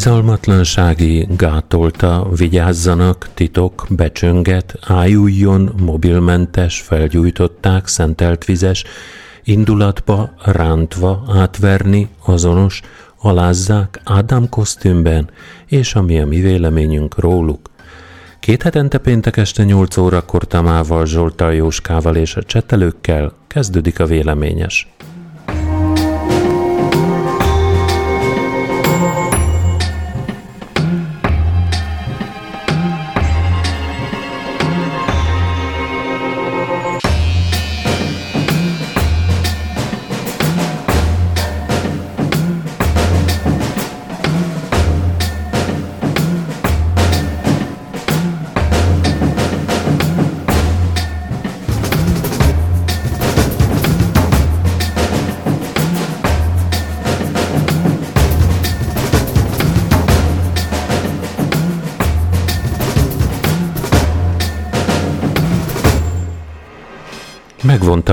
Bizalmatlansági gátolta, vigyázzanak, titok, becsönget, ájuljon, mobilmentes, felgyújtották, szentelt vizes, indulatba, rántva, átverni, azonos, alázzák Ádám kosztümben, és ami a mi véleményünk róluk. Két hetente péntek este 8 órakor Tamával, Zsoltal, Jóskával és a csetelőkkel kezdődik a véleményes.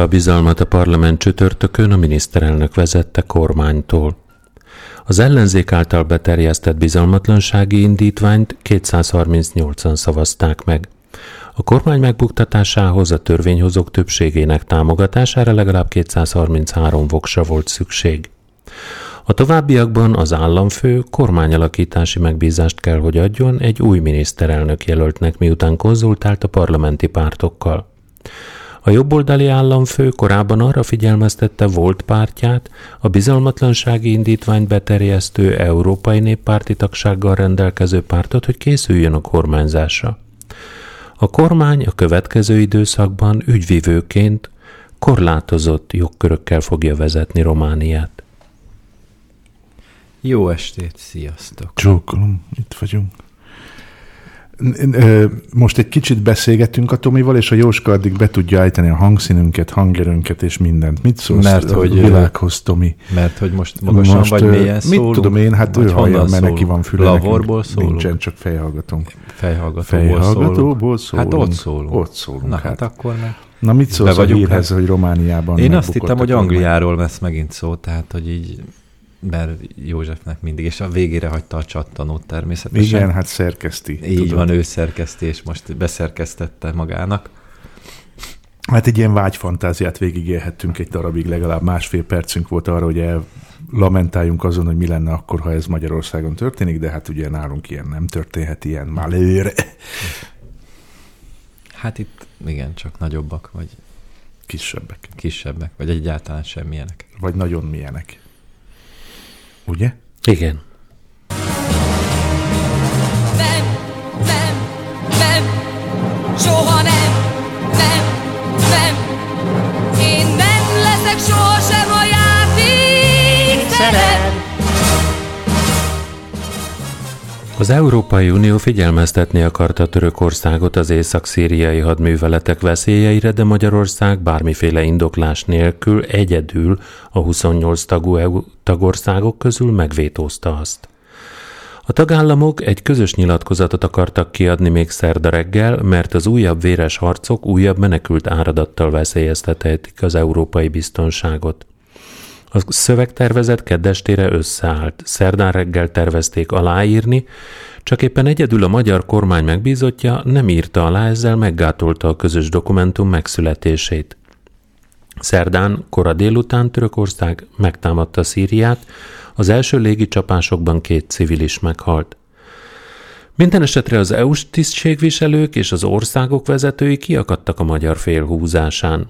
A bizalmat a parlament csütörtökön, a miniszterelnök vezette kormánytól. Az ellenzék által beterjesztett bizalmatlansági indítványt 238-an szavazták meg. A kormány megbuktatásához a törvényhozók többségének támogatására legalább 233 voksra volt szükség. A továbbiakban az államfő kormányalakítási megbízást kell, hogy adjon egy új miniszterelnök jelöltnek, miután konzultált a parlamenti pártokkal. A jobboldali államfő korábban arra figyelmeztette volt pártját, a bizalmatlansági indítványt beterjesztő európai néppárti tagsággal rendelkező pártot, hogy készüljön a kormányzásra. A kormány a következő időszakban ügyvivőként korlátozott jogkörökkel fogja vezetni Romániát. Jó estét, sziasztok! Csókolom, itt vagyunk. Most egy kicsit beszélgetünk a Tomival, és a Jóska addig be tudja állítani a hangszínünket, hangerőnket és mindent. Mit szólsz mert, a hogy, világhoz, Tomi? Mert hogy most magasan most, vagy mélyen szólunk? Mit tudom én, hát ő hallja, mert neki van füle. Lavorból szólunk? Nincsen, csak fejhallgatunk. Fejhallgatóból, Fejhallgatóból szólunk. Hát ott szólunk. Ott szólunk. Na hát, hát akkor meg. Na mit szólsz a hírhez, hogy Romániában Én azt hittem, hogy Angliáról lesz megint szó, tehát hogy így mert Józsefnek mindig, és a végére hagyta a csattanót természetesen. Igen, hát szerkeszti. Így tudod. van, ő szerkeszti, és most beszerkesztette magának. Hát egy ilyen vágyfantáziát végigélhettünk egy darabig, legalább másfél percünk volt arra, hogy lamentáljunk azon, hogy mi lenne akkor, ha ez Magyarországon történik, de hát ugye nálunk ilyen nem történhet, ilyen malőre. Hát itt igen, csak nagyobbak, vagy kisebbek. Kisebbek, vagy egyáltalán semmilyenek. Vagy nagyon milyenek. Ugye? Igen. Nem, nem, nem, soha nem, nem. Az Európai Unió figyelmeztetni akarta Törökországot az észak-szíriai hadműveletek veszélyeire, de Magyarország bármiféle indoklás nélkül egyedül a 28 tagú EU tagországok közül megvétózta azt. A tagállamok egy közös nyilatkozatot akartak kiadni még szerda reggel, mert az újabb véres harcok újabb menekült áradattal veszélyeztethetik az európai biztonságot. A szövegtervezet keddestére összeállt, szerdán reggel tervezték aláírni, csak éppen egyedül a magyar kormány megbízottja nem írta alá, ezzel meggátolta a közös dokumentum megszületését. Szerdán, kora délután Törökország megtámadta Szíriát, az első légi csapásokban két civil is meghalt. Minden esetre az EU-s tisztségviselők és az országok vezetői kiakadtak a magyar fél húzásán.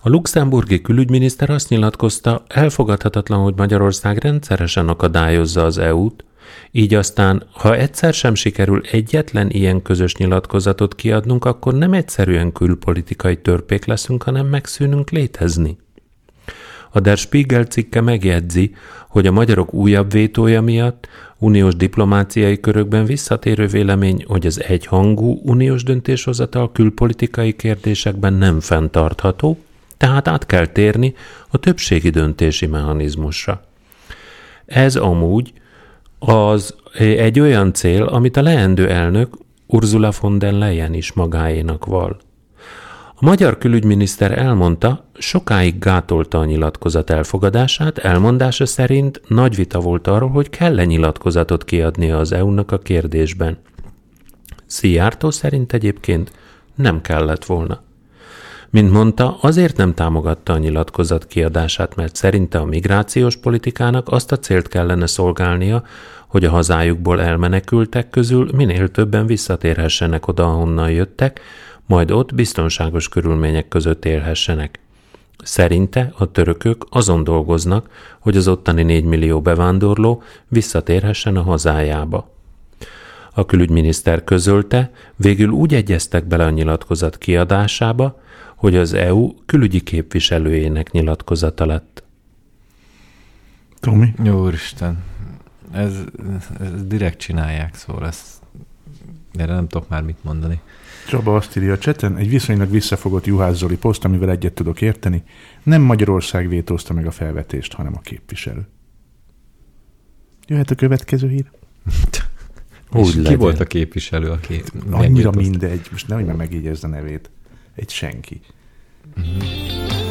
A luxemburgi külügyminiszter azt nyilatkozta, elfogadhatatlan, hogy Magyarország rendszeresen akadályozza az EU-t, így aztán, ha egyszer sem sikerül egyetlen ilyen közös nyilatkozatot kiadnunk, akkor nem egyszerűen külpolitikai törpék leszünk, hanem megszűnünk létezni. A Der Spiegel cikke megjegyzi, hogy a magyarok újabb vétója miatt uniós diplomáciai körökben visszatérő vélemény, hogy az egyhangú uniós döntéshozatal külpolitikai kérdésekben nem fenntartható, tehát át kell térni a többségi döntési mechanizmusra. Ez amúgy az egy olyan cél, amit a leendő elnök Ursula von der Leyen is magáénak val. A magyar külügyminiszter elmondta, sokáig gátolta a nyilatkozat elfogadását, elmondása szerint nagy vita volt arról, hogy kell-e nyilatkozatot kiadnia az EU-nak a kérdésben. Szijjártó szerint egyébként nem kellett volna. Mint mondta, azért nem támogatta a nyilatkozat kiadását, mert szerinte a migrációs politikának azt a célt kellene szolgálnia, hogy a hazájukból elmenekültek közül minél többen visszatérhessenek oda, ahonnan jöttek, majd ott biztonságos körülmények között élhessenek. Szerinte a törökök azon dolgoznak, hogy az ottani 4 millió bevándorló visszatérhessen a hazájába. A külügyminiszter közölte, végül úgy egyeztek bele a nyilatkozat kiadásába, hogy az EU külügyi képviselőjének nyilatkozata lett. Tomi? Jó, Úristen. Ez, ez direkt csinálják, szóval ezt erre nem tudok már mit mondani. Csaba azt írja a cseten, egy viszonylag visszafogott Juhász Zoli poszt, amivel egyet tudok érteni. Nem Magyarország vétózta meg a felvetést, hanem a képviselő. Jöhet a következő hír? Úgy ki legyen. volt a képviselő, aki Annyira mindegy, most nehogy már megjegyezd a nevét. Egy senki. Vigyázz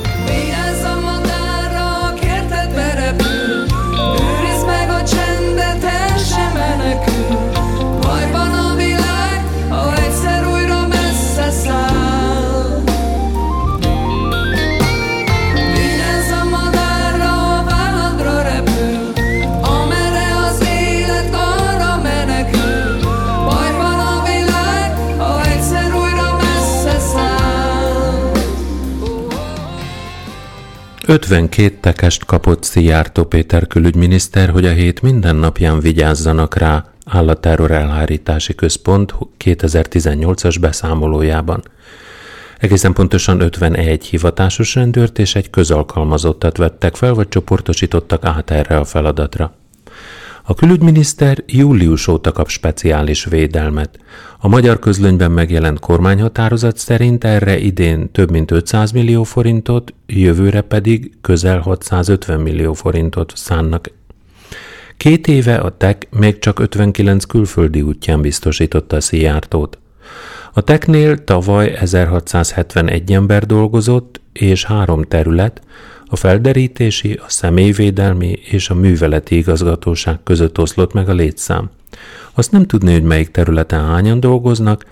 52 tekest kapott Szijjártó Péter külügyminiszter, hogy a hét minden napján vigyázzanak rá, áll a Terror Elhárítási Központ 2018-as beszámolójában. Egészen pontosan 51 hivatásos rendőrt és egy közalkalmazottat vettek fel, vagy csoportosítottak át erre a feladatra. A külügyminiszter július óta kap speciális védelmet. A magyar közlönyben megjelent kormányhatározat szerint erre idén több mint 500 millió forintot, jövőre pedig közel 650 millió forintot szánnak. Két éve a TEK még csak 59 külföldi útján biztosította a Szijjártót. A teknél tavaly 1671 ember dolgozott, és három terület, a felderítési, a személyvédelmi és a műveleti igazgatóság között oszlott meg a létszám. Azt nem tudni, hogy melyik területen hányan dolgoznak,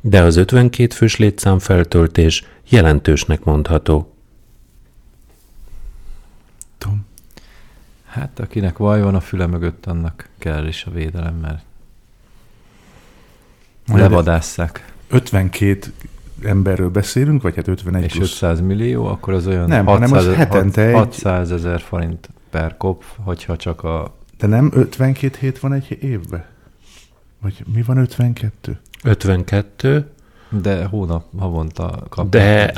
de az 52 fős létszám feltöltés jelentősnek mondható. Tom. Hát akinek vaj van a füle mögött, annak kell is a védelem, mert levadásszák. 52 emberről beszélünk, vagy hát 51 És plusz. 500 millió, akkor az olyan Nem, hanem az hetente egy- 600 ezer forint per kop, hogyha csak a... De nem 52 hét van egy évben? Vagy mi van 52? 52, De hónap, havonta kap. de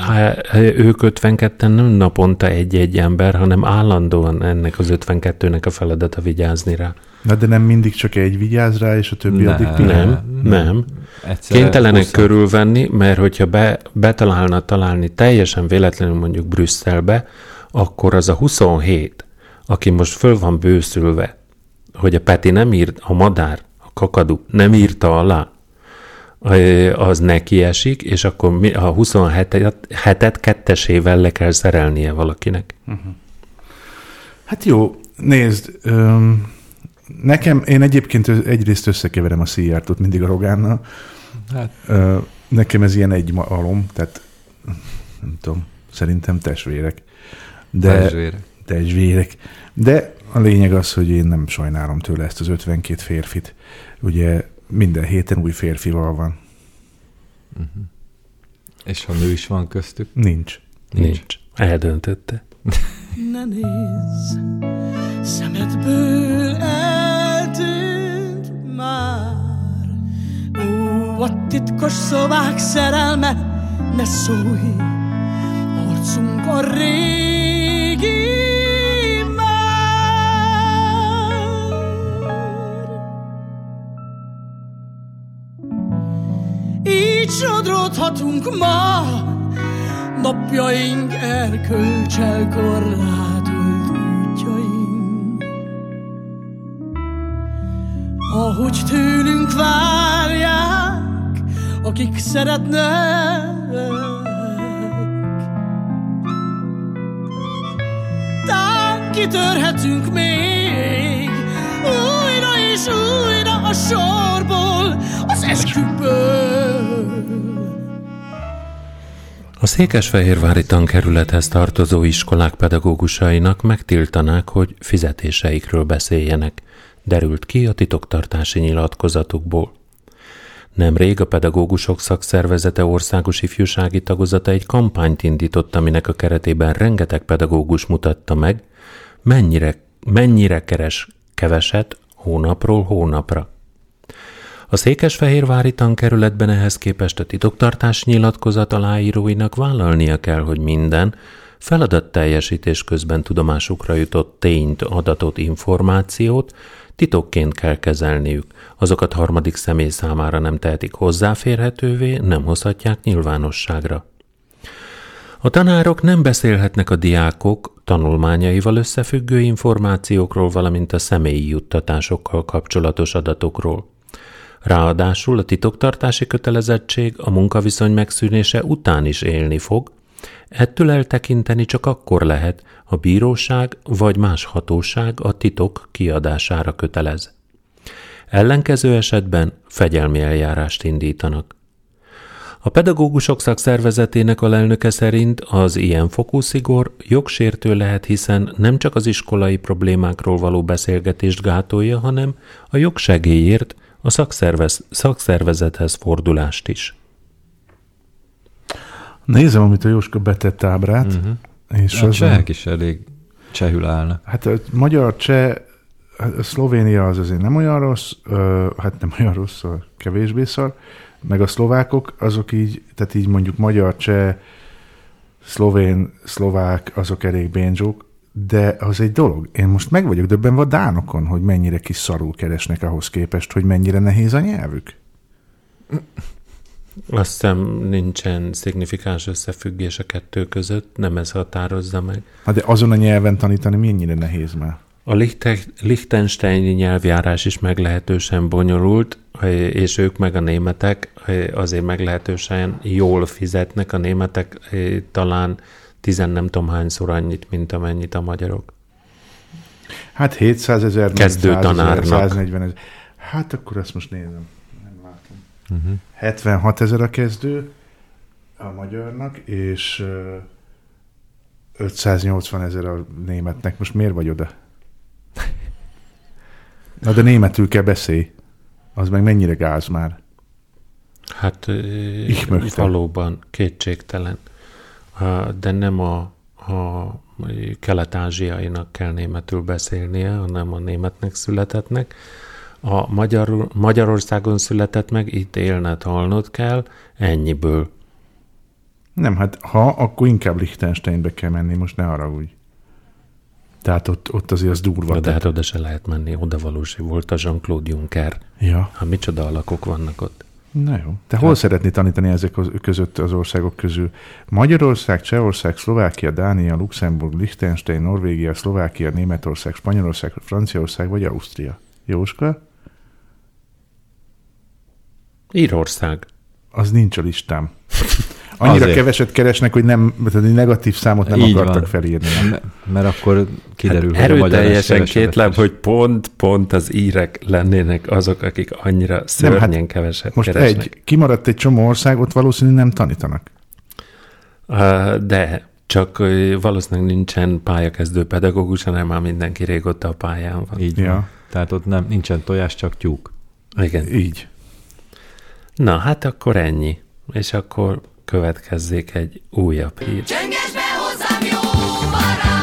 ők 52-en nem naponta egy-egy ember, hanem állandóan ennek az 52-nek a feladata vigyázni rá. Na de nem mindig csak egy vigyáz rá, és a többi Ne. addig Nem, pihen? nem. Egyszerre Kénytelenek 20 körülvenni, mert hogyha be, betalálna találni teljesen véletlenül mondjuk Brüsszelbe, akkor az a 27, aki most föl van bőszülve, hogy a Peti nem írt, a madár, a kakadu nem írta alá, az neki esik, és akkor a 27-et hetet kettesével le kell szerelnie valakinek. Hát jó, nézd, nekem, én egyébként egyrészt összekeverem a szíjártót mindig a Rogánnal. Hát, nekem ez ilyen egy alom, tehát nem tudom, szerintem testvérek. De, testvérek. testvérek. De a lényeg az, hogy én nem sajnálom tőle ezt az 52 férfit. Ugye minden héten új férfival van. És ha nő is van köztük, Nincs. Nincs. Nincs. Eldöntötte. Ne nézz, szemedből eltűnt már. Ó, a titkos szobák szerelme, ne szólj, arcunk a régi már. Így sodródhatunk ma, Napjaink erkölcsel korlátolt útjaink. ahogy tőlünk várják, akik szeretnek. Tán kitörhetünk még újra és újra a sorból az esküből. A Székesfehérvári tankerülethez tartozó iskolák pedagógusainak megtiltanák, hogy fizetéseikről beszéljenek – derült ki a titoktartási nyilatkozatukból. Nemrég a pedagógusok szakszervezete országos ifjúsági tagozata egy kampányt indított, aminek a keretében rengeteg pedagógus mutatta meg, mennyire, mennyire keres keveset hónapról hónapra. A Székesfehérvári tankerületben ehhez képest a titoktartás nyilatkozat aláíróinak vállalnia kell, hogy minden feladatteljesítés közben tudomásukra jutott tényt, adatot, információt titokként kell kezelniük. Azokat harmadik személy számára nem tehetik hozzáférhetővé, nem hozhatják nyilvánosságra. A tanárok nem beszélhetnek a diákok tanulmányaival összefüggő információkról, valamint a személyi juttatásokkal kapcsolatos adatokról. Ráadásul a titoktartási kötelezettség a munkaviszony megszűnése után is élni fog, ettől eltekinteni csak akkor lehet, a bíróság vagy más hatóság a titok kiadására kötelez. Ellenkező esetben fegyelmi eljárást indítanak. A pedagógusok szakszervezetének a lelnöke szerint az ilyen fokú szigor jogsértő lehet, hiszen nem csak az iskolai problémákról való beszélgetést gátolja, hanem a jogsegélyért a szakszervez, szakszervezethez fordulást is. Nézem, amit a Jóska betett ábrát, uh-huh. és A csehek is elég csehül állnak. Hát a magyar, cseh, a Szlovénia az azért nem olyan rossz, hát nem olyan rossz, szóval kevésbé szar, meg a szlovákok, azok így, tehát így mondjuk magyar, cseh, szlovén, szlovák, azok elég bénzsók, de az egy dolog. Én most meg vagyok döbbenve a dánokon, hogy mennyire kis szarul keresnek ahhoz képest, hogy mennyire nehéz a nyelvük. Azt hiszem nincsen szignifikáns összefüggés a kettő között, nem ez határozza meg. Hát de azon a nyelven tanítani mennyire nehéz már. A Lichte- Liechtensteini nyelvjárás is meglehetősen bonyolult, és ők meg a németek azért meglehetősen jól fizetnek. A németek talán tizen nem tudom hányszor annyit, mint amennyit a magyarok. Hát 700 ezer, Kezdő 100 ezer, tanárnak. 140 ezer. Hát akkor ezt most nézem. Uh-huh. 76 ezer a kezdő a magyarnak, és ö, 580 ezer a németnek. Most miért vagy oda? Na de németül kell beszélj. Az meg mennyire gáz már. Hát Ich möchte. valóban kétségtelen. De nem a, a kelet-ázsiainak kell németül beszélnie, hanem a németnek születetnek. A Magyar, Magyarországon született meg, itt élned, halnod kell, ennyiből. Nem, hát ha, akkor inkább Liechtensteinbe kell menni, most ne arra úgy. Tehát ott, ott azért az durva. De hát oda se lehet menni, oda valósi volt a Jean-Claude Juncker. Ja. Hát micsoda alakok vannak ott. Na jó. Te hol szeretné tanítani ezek között az országok közül? Magyarország, Csehország, Szlovákia, Dánia, Luxemburg, Liechtenstein, Norvégia, Szlovákia, Németország, Spanyolország, Franciaország vagy Ausztria? Jóska? Írország. Az nincs a listám. Annyira Azért. keveset keresnek, hogy nem, tehát egy negatív számot nem Így akartak van. felírni. M- mert akkor kiderül, Hát hogy a erőteljesen kétlem, hogy pont, pont az írek lennének azok, akik annyira szörnyen hát keveset Most keresnek. egy, kimaradt egy csomó ország, ott valószínűleg nem tanítanak. Uh, de csak valószínűleg nincsen pályakezdő pedagógus, hanem már mindenki régóta a pályán van. Így ja. van. Tehát ott nem, nincsen tojás, csak tyúk. Igen. Így. Na, hát akkor ennyi. És akkor következzék egy újabb hír. Csönges be hozzám jó barát,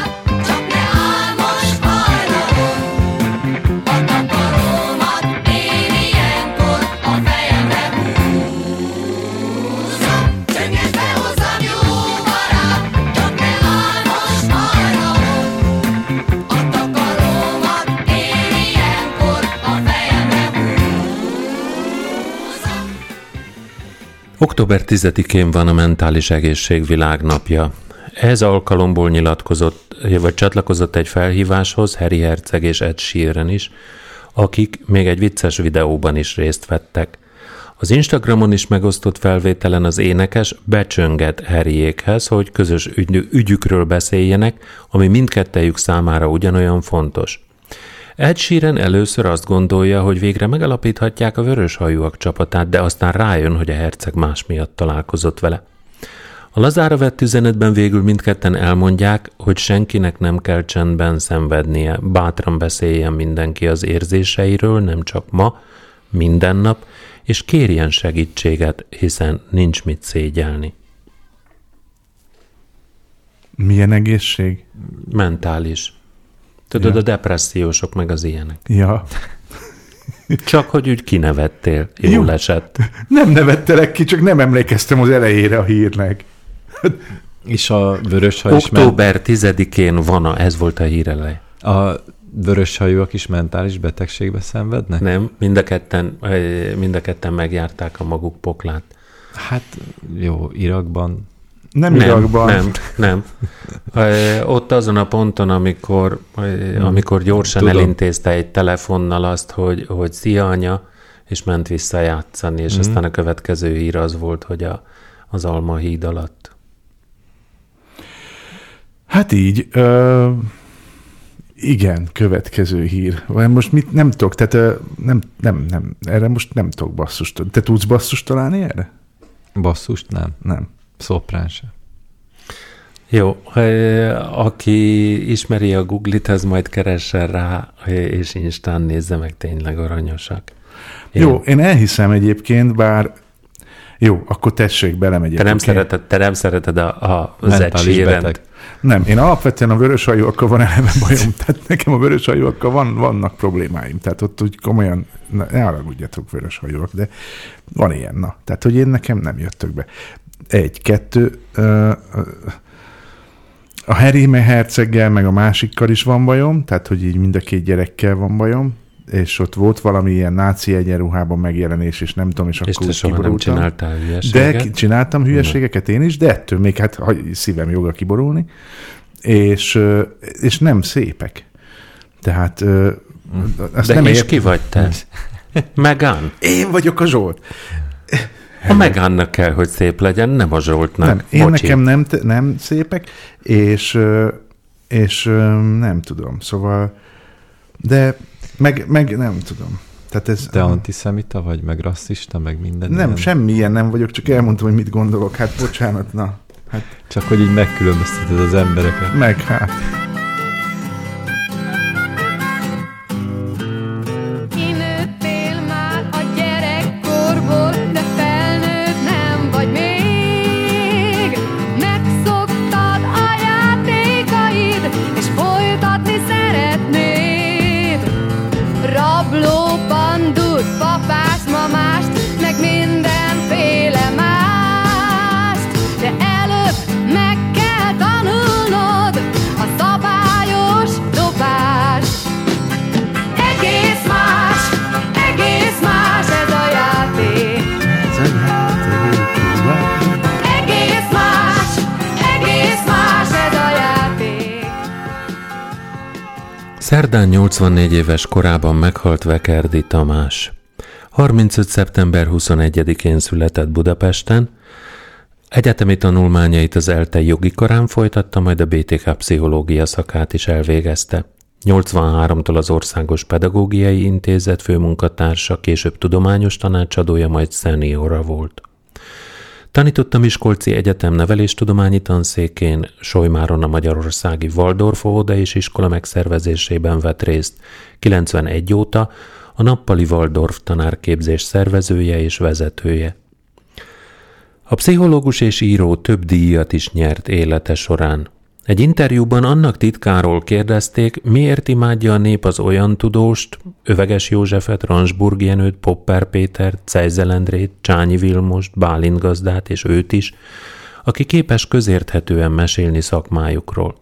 Október 10-én van a Mentális Egészség Világnapja. Ez alkalomból nyilatkozott, vagy csatlakozott egy felhíváshoz Harry Herceg és Ed Sheeran is, akik még egy vicces videóban is részt vettek. Az Instagramon is megosztott felvételen az énekes becsönget Harryékhez, hogy közös ügy- ügyükről beszéljenek, ami mindkettejük számára ugyanolyan fontos. Ed Sheeran először azt gondolja, hogy végre megalapíthatják a vöröshajúak csapatát, de aztán rájön, hogy a herceg más miatt találkozott vele. A lazára vett üzenetben végül mindketten elmondják, hogy senkinek nem kell csendben szenvednie, bátran beszéljen mindenki az érzéseiről, nem csak ma, minden nap, és kérjen segítséget, hiszen nincs mit szégyelni. Milyen egészség? Mentális. Tudod, Ja. a depressziósok meg az ilyenek. Ja. Csak hogy úgy kinevettél, jól Jó. esett. Nem nevettelek ki, csak nem emlékeztem az elejére a hírnek. És a vörös haj is men- Október 10-én van, a, ez volt a hír eleje. a vörös hajúak is mentális betegségbe szenvednek? Nem, mind a ketten, eh, mind a ketten megjárták a maguk poklát. Hát jó, Irakban Nem, Nem, Irakban. nem, nem. Ott azon a ponton, amikor, ö, amikor gyorsan Tudom. elintézte egy telefonnal azt, hogy, hogy szia anya, és ment vissza játszani, és Mhm. aztán a következő hír az volt, hogy a, az Alma híd alatt. Hát így. Ö, igen, következő hír. Vagy most mit nem tudok, tehát ö, nem, nem, nem, erre most nem tudok basszust. Te tudsz basszust találni erre? basszust nem. Nem. Szoprán se. Jó, aki ismeri a Google-it, az majd keressen rá, és Instán nézze meg, tényleg aranyosak. Én... Jó, én elhiszem egyébként, bár jó, akkor tessék, belemegyek. Te nem, szereted, te nem szereted a, a beteg. Nem, én alapvetően a vörös hajúakkal van eleve bajom. Tehát nekem a vörös hajúakkal van, vannak problémáim. Tehát ott úgy komolyan, ne, ne haragudjatok vörös hajúak, de van ilyen, na. Tehát, hogy én nekem nem jöttök be. Egy, kettő, ö, ö, a Harry herceggel, meg a másikkal is van bajom, tehát, hogy így mind a két gyerekkel van bajom, és ott volt valami ilyen náci egyenruhában megjelenés, és nem tudom, és, És akkor te soha nem csináltál De hülyeséget. ki- csináltam hülyeségeket én is, de ettől még hát ha szívem joga kiborulni, és, és nem szépek. Tehát ö, azt De nem és ért- ki vagy te? Megán. Én vagyok a Zsolt. A Megánnak kell, hogy szép legyen, nem a Zsoltnak. Nem, én Bocsi. nekem nem, nem szépek, és, és nem tudom, szóval, de meg, meg nem tudom. Tehát ez, Te antiszemita vagy, meg rasszista, meg minden. nem, ilyen? semmi ilyen nem vagyok, csak elmondtam, hogy mit gondolok. Hát bocsánat, na, hát Csak hogy így megkülönbözteted az embereket. meg, hát. Szerdán 84 éves korában meghalt Vekerdi Tamás. 35. szeptember 21-én született Budapesten, Egyetemi tanulmányait az ELTE jogi karán folytatta, majd a BTK pszichológia szakát is elvégezte. 83-tól az Országos Pedagógiai Intézet főmunkatársa, később tudományos tanácsadója, majd szeniora volt. Tanított a Miskolci Egyetem neveléstudományi tanszékén, Solymáron a Magyarországi Waldorf óvoda és iskola megszervezésében vett részt. 91 óta a Nappali Waldorf tanárképzés szervezője és vezetője. A pszichológus és író több díjat is nyert élete során. Egy interjúban annak titkáról kérdezték, miért imádja a nép az olyan tudóst, Öveges Józsefet, Ransburg Jenőt, Popper Pétert, Cejzel Endrét, Csányi Vilmost, Bálint gazdát és őt is, aki képes közérthetően mesélni szakmájukról.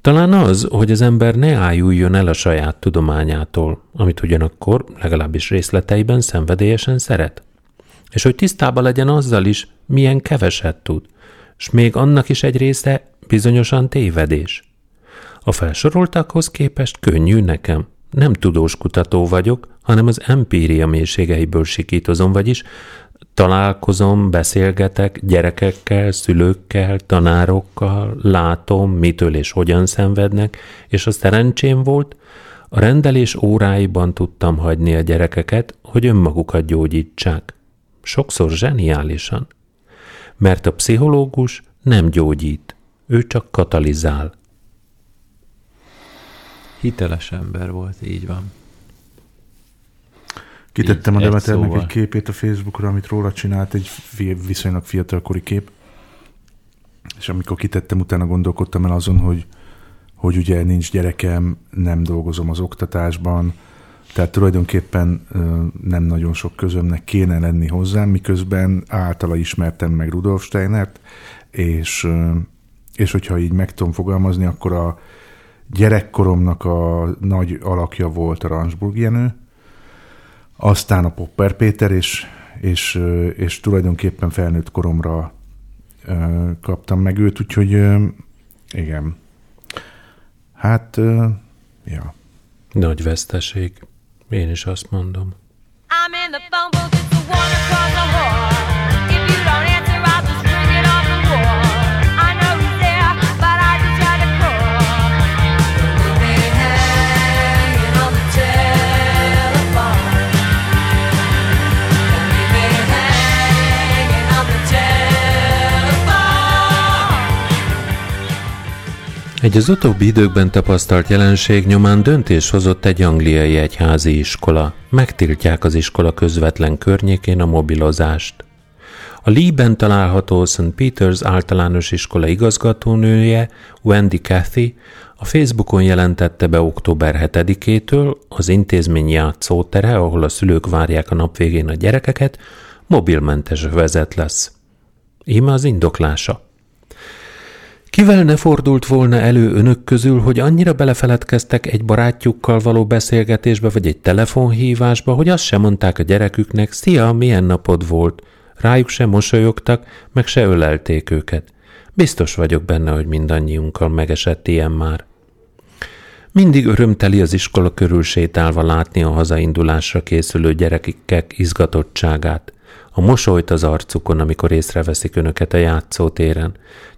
Talán az, hogy az ember ne ájuljon el a saját tudományától, amit ugyanakkor, legalábbis részleteiben szenvedélyesen szeret. És hogy tisztában legyen azzal is, milyen keveset tud, s még annak is egy része bizonyosan tévedés. A felsoroltakhoz képest könnyű nekem. Nem tudós kutató vagyok, hanem az empíria mélységeiből sikítozom, vagyis találkozom, beszélgetek gyerekekkel, szülőkkel, tanárokkal, látom, mitől és hogyan szenvednek, és a szerencsém volt, a rendelés óráiban tudtam hagyni a gyerekeket, hogy önmagukat gyógyítsák. Sokszor zseniálisan. Mert a pszichológus nem gyógyít, ő csak katalizál. Hiteles ember volt, így van. Kitettem Így, a egy Demeternek szóval. egy képét a Facebookra, amit róla csinált, egy viszonylag fiatalkori kép. És amikor kitettem, utána gondolkodtam el azon, hogy, hogy ugye nincs gyerekem, nem dolgozom az oktatásban, tehát tulajdonképpen nem nagyon sok közömnek kéne lenni hozzám, miközben általa ismertem meg Rudolf Steinert, és, és hogyha így meg tudom fogalmazni, akkor a gyerekkoromnak a nagy alakja volt a Ransburg Jenő, aztán a Popper Péter, és, és, és tulajdonképpen felnőtt koromra kaptam meg őt, úgyhogy igen. Hát, ja. Nagy veszteség. Én is azt mondom. I'm in the phone book, it's the one across the hall. Egy az utóbbi időkben tapasztalt jelenség nyomán döntés hozott egy angliai egyházi iskola. Megtiltják az iskola közvetlen környékén a mobilozást. A Lee-ben található St. Peters általános iskola igazgatónője, Wendy Cathy, a Facebookon jelentette be október 7-től az intézmény játszótere, ahol a szülők várják a nap végén a gyerekeket, mobilmentes vezet lesz. Íme az indoklása. Kivel ne fordult volna elő önök közül, hogy annyira belefeledkeztek egy barátjukkal való beszélgetésbe vagy egy telefonhívásba, hogy azt sem mondták a gyereküknek, szia, milyen napod volt. Rájuk sem mosolyogtak, meg se ölelték őket. Biztos vagyok benne, hogy mindannyiunkkal megesett ilyen már. Mindig örömteli az iskola körül sétálva látni a hazaindulásra készülő gyerekek izgatottságát, a mosolyt az arcukon, amikor észreveszik önöket a játszótéren.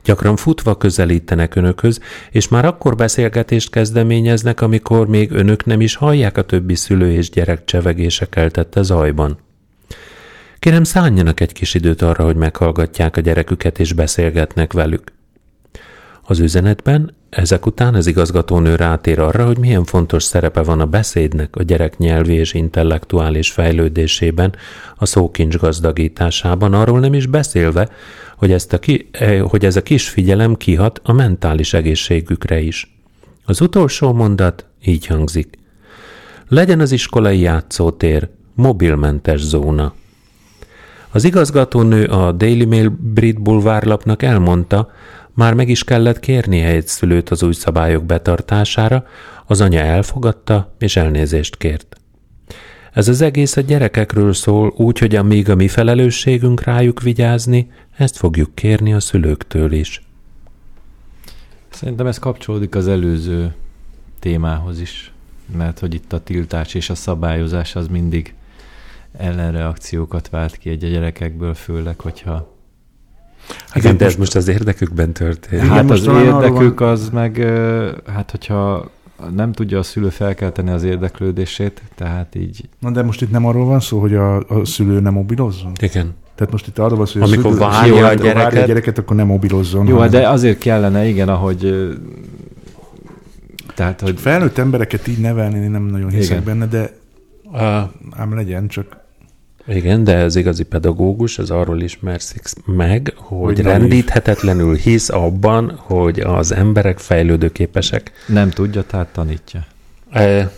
Gyakran futva közelítenek önökhöz, és már akkor beszélgetést kezdeményeznek, amikor még önök nem is hallják a többi szülő és gyerek csevegése keltette zajban. Kérem, szálljanak egy kis időt arra, hogy meghallgatják a gyereküket és beszélgetnek velük. Az üzenetben ezek után az igazgatónő rátér arra, hogy milyen fontos szerepe van a beszédnek a gyerek nyelvi és intellektuális fejlődésében, a szókincs gazdagításában, arról nem is beszélve, hogy, ezt a ki, eh, hogy ez a kis figyelem kihat a mentális egészségükre is. Az utolsó mondat így hangzik. Legyen az iskolai játszótér mobilmentes zóna. Az igazgatónő a Daily Mail brit bulvárlapnak elmondta, már meg is kellett kérnie egy szülőt az új szabályok betartására, az anya elfogadta és elnézést kért. Ez az egész a gyerekekről szól, úgy, hogy amíg a mi felelősségünk rájuk vigyázni, ezt fogjuk kérni a szülőktől is. Szerintem ez kapcsolódik az előző témához is, mert hogy itt a tiltás és a szabályozás az mindig ellenreakciókat vált ki egy a gyerekekből, főleg, hogyha Igen, de ez most az érdekükben történik. Igen, hát most az érdekük van- az meg, hát hogyha nem tudja a szülő felkelteni az érdeklődését, tehát így Na de most itt nem arról van szó, hogy a, a szülő nem mobilozzon? Igen. Tehát most itt arról van szó, hogy Amikor a szülő, várja Jó, a hát, várja gyereket- a gyereket, akkor nem mobilozzon. Jó, hanem- de azért kellene, igen, ahogy... Tehát, hogy Felnőtt embereket így nevelni, én nem nagyon hiszek Igen. benne, de A, ám legyen, csak igen, de az igazi pedagógus az arról ismerszik meg, hogy, Hogy rendíthetetlenül hisz abban, hogy az emberek fejlődőképesek. nem tudja, tehát tanítja. E,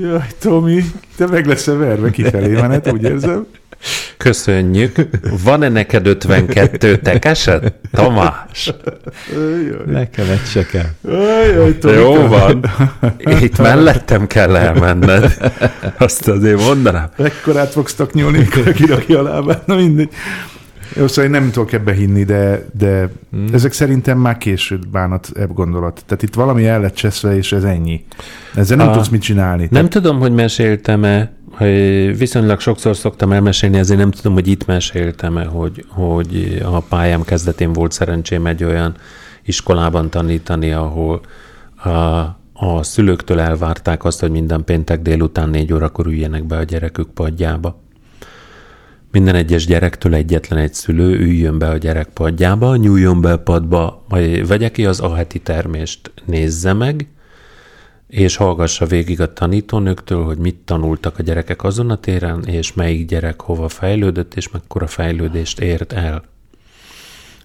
Jaj, Tomi, te meg lesz verve kifelé menet, úgy érzem. Köszönjük. Van-e neked 52 tekesed? Tamás? Nekem egy se kell. jaj, Tomi. Jó van. Itt mellettem kell elmenned. Azt azért mondanám. Ekkorát fogsz taknyolni, mikor kirakja a lábát, na mindegy. Jó, szóval én nem tudok ebbe hinni, de, de Hmm. ezek szerintem már késő bánat, ebb gondolat. Tehát itt valami el lett cseszve, és ez ennyi. Ezzel nem A- tudsz mit csinálni. Nem tudom, hogy meséltem-e Viszonylag sokszor szoktam elmesélni, ezért nem tudom, hogy itt meséltem-e, hogy, hogy a pályám kezdetén volt szerencsém egy olyan iskolában tanítani, ahol a, a szülőktől elvárták azt, hogy minden péntek délután négy órakor üljenek be a gyerekük padjába. Minden egyes gyerektől egyetlen egy szülő üljön be a gyerek padjába, nyúljon be a padba, majd vegye ki az aheti termést, nézze meg, és hallgassa végig a tanítónőktől, hogy mit tanultak a gyerekek azon a téren, és melyik gyerek hova fejlődött, és mekkora fejlődést ért el.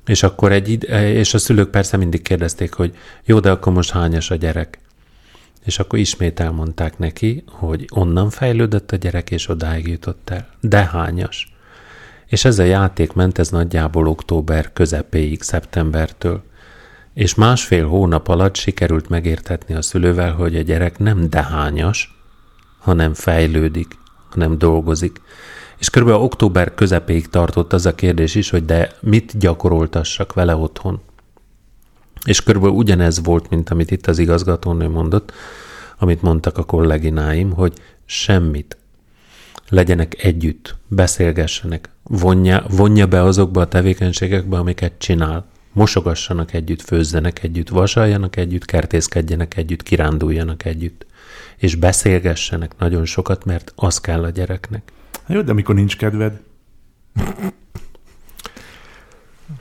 És akkor egy, és a szülők persze mindig kérdezték, hogy jó, de akkor most hányas a gyerek? És akkor ismét elmondták neki, hogy onnan fejlődött a gyerek, és odáig jutott el. De hányas? És ez a játék ment, ez nagyjából október közepéig, szeptembertől. És másfél hónap alatt sikerült megértetni a szülővel, hogy a gyerek nem dehányas, hanem fejlődik, hanem dolgozik. És kb. október közepéig tartott az a kérdés is, hogy de mit gyakoroltassak vele otthon. És körülbelül ugyanez volt, mint amit itt az igazgatónő mondott, amit mondtak a kollégináim, hogy semmit. Legyenek együtt, beszélgessenek, vonja, vonja be azokba a tevékenységekbe, amiket csinál. Mosogassanak együtt, főzzenek együtt, vasaljanak együtt, kertészkedjenek együtt, kiránduljanak együtt. És beszélgessenek nagyon sokat, mert az kell a gyereknek. Jó, de amikor nincs kedved?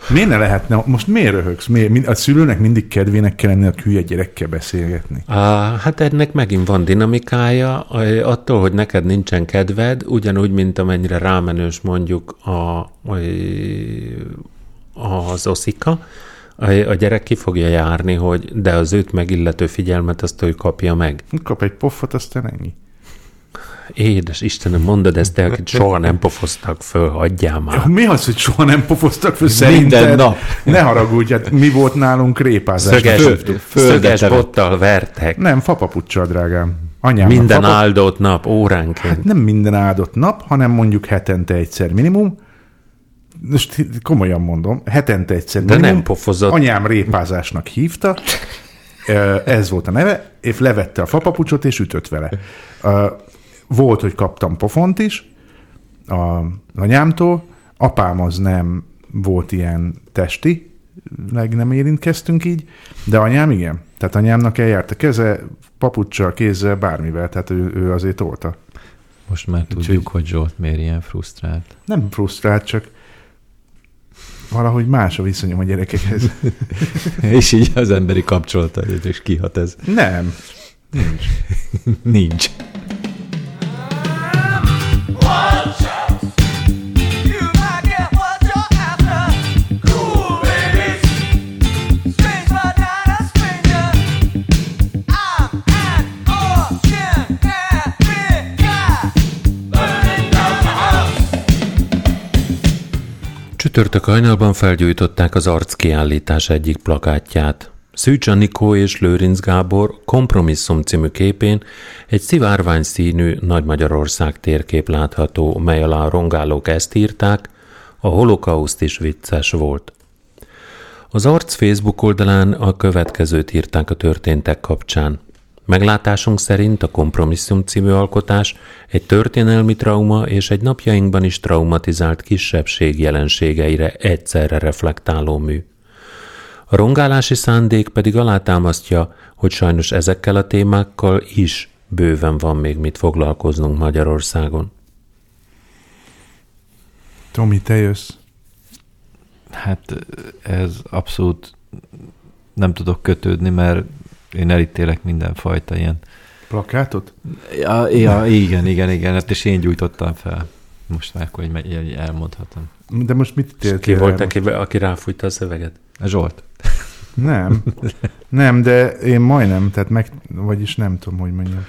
Miért ne lehetne? Most miért röhögsz? Miért? A szülőnek mindig kedvének kell lenni a hülye gyerekkel beszélgetni. Á, hát ennek megint van dinamikája, A- attól, hogy neked nincsen kedved, ugyanúgy, mint amennyire rámenős mondjuk a, a, az oszika, a, gyerek ki fogja járni, hogy de az őt megillető figyelmet azt ő kapja meg. Kap egy poffot, aztán ennyi. Édes Istenem, mondod ezt, te, akit soha nem pofoztak föl, hagyjál már. Mi az, hogy soha nem pofoztak föl Minden szerinted? nap. Ne haragudj, hát mi volt nálunk répázás? Szöges, Föl- szöges földet bottal vertek. Nem, fapapuccsal, drágám. Anyám Minden áldott nap, óránként. Hát nem minden áldott nap, hanem mondjuk hetente egyszer minimum. Most komolyan mondom, hetente egyszer De minimum. nem pofozott. Anyám répázásnak hívta, ez volt a neve, és levette a fapapucsot, és ütött vele. Volt, hogy kaptam pofont is a anyámtól, apám az nem volt ilyen testi, leg nem érintkeztünk így, de anyám igen. Tehát anyámnak eljárt a keze, papuccsal, kézzel, bármivel, tehát ő, ő azért tolta. Most már tudjuk, hogy Zsolt miért ilyen frusztrált. Nem frusztrált, csak valahogy más a viszonyom a gyerekekhez. És így az emberi kapcsolata, és kihat ez. Nem. Nincs. You Csütörtök hajnalban felgyújtották az arckiállítás egyik plakátját. Szűcs Anikó és Lőrinc Gábor kompromisszum című képén egy szivárvány színű Nagy Magyarország térkép látható, mely alá a rongálók ezt írták, a holokauszt is vicces volt. Az arc Facebook oldalán a következőt írták a történtek kapcsán. Meglátásunk szerint a Kompromisszum című alkotás egy történelmi trauma és egy napjainkban is traumatizált kisebbség jelenségeire egyszerre reflektáló mű. A rongálási szándék pedig alátámasztja, hogy sajnos ezekkel a témákkal is bőven van még mit foglalkoznunk Magyarországon. Tomi, te jössz. Hát ez abszolút nem tudok kötődni, mert én elítélek mindenfajta ilyen. Plakátot? Ja, ja igen, igen, igen, hát és én gyújtottam fel. Most már akkor hogy így elmondhatom. De most mit Ki ítéltél volt, el? aki, aki ráfújta a szöveget? Zsolt. Nem. Nem, de én majdnem, tehát meg, vagyis nem tudom, hogy mondjam.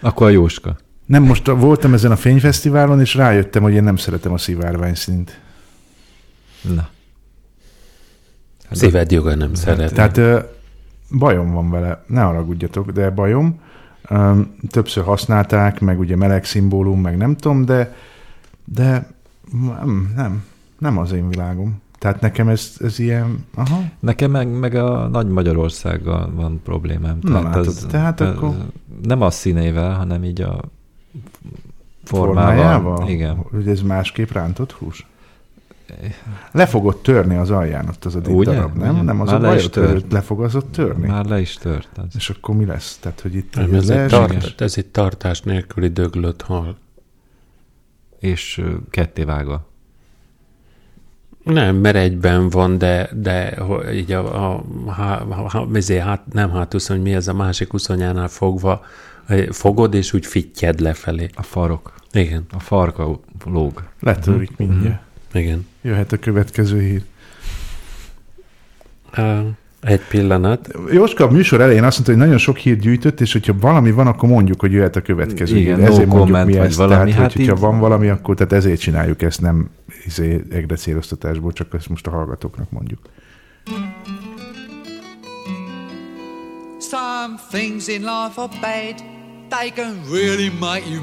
Akkor a Jóska. Nem, most voltam ezen a fényfesztiválon, és rájöttem, hogy én nem szeretem a szivárvány színt. Na. Szíved joga nem szeret. Tehát bajom van vele, ne haragudjatok, de bajom. Többször használták, meg ugye meleg szimbólum, meg nem tudom, de, de nem, nem, nem az én világom. Tehát nekem ez, ez ilyen, aha, Nekem meg, meg a Nagy Magyarországgal van problémám. Na látod, tehát az, akkor- Nem a színével, hanem így a Formájával? Igen. Hogy ez másképp rántott hús? Le fogod törni az alján ott az a Ugye? darab, nem? Ugye? Nem, az Már a le baj, is ott tört. le fog az ott törni. Már le is tört. Az. És akkor mi lesz? Tehát, hogy itt Nem, ez, egy tart, ez egy tartás nélküli döglött hal. És ö, kettévágva. Nem, mert egyben van, de, de így a, a, a, a, a hát, nem hátuszony, mi ez a másik uszonyánál fogva, eh, fogod, és úgy fittyed lefelé. A farok. Igen, A farka lóg. letörik mindjárt. Igen. Jöhet a következő hír. Uh, egy pillanat. Jóska a műsor elején azt mondta, hogy nagyon sok hírt gyűjtött, és hogyha valami van, akkor mondjuk, hogy jöhet a következő Igen, hír. no Ezért mondjuk comment mi ezt. valami. Tehát, Hát hogy, hogyha így- van valami, akkor tehát ezért csináljuk ezt, nem izé, egre célosztatásból, csak ezt most a hallgatóknak mondjuk. Some things in life are bad, they can really make you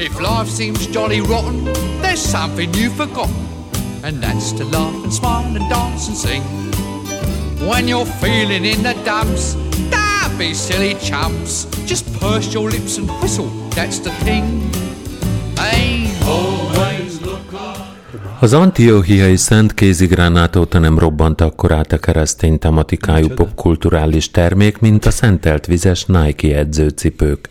If life seems jolly rotten, there's something you've forgotten, and that's to laugh and smile and dance and sing. When you're feeling in the dumps, don't be silly chumps. Just purse your lips and whistle, that's the thing. Ain't always look on. Az antiochiai szent kézigránát óta nem robbant akkor át a keresztény tematikájú popkulturális termék, mint a szentelt vizes Nike edzőcipők.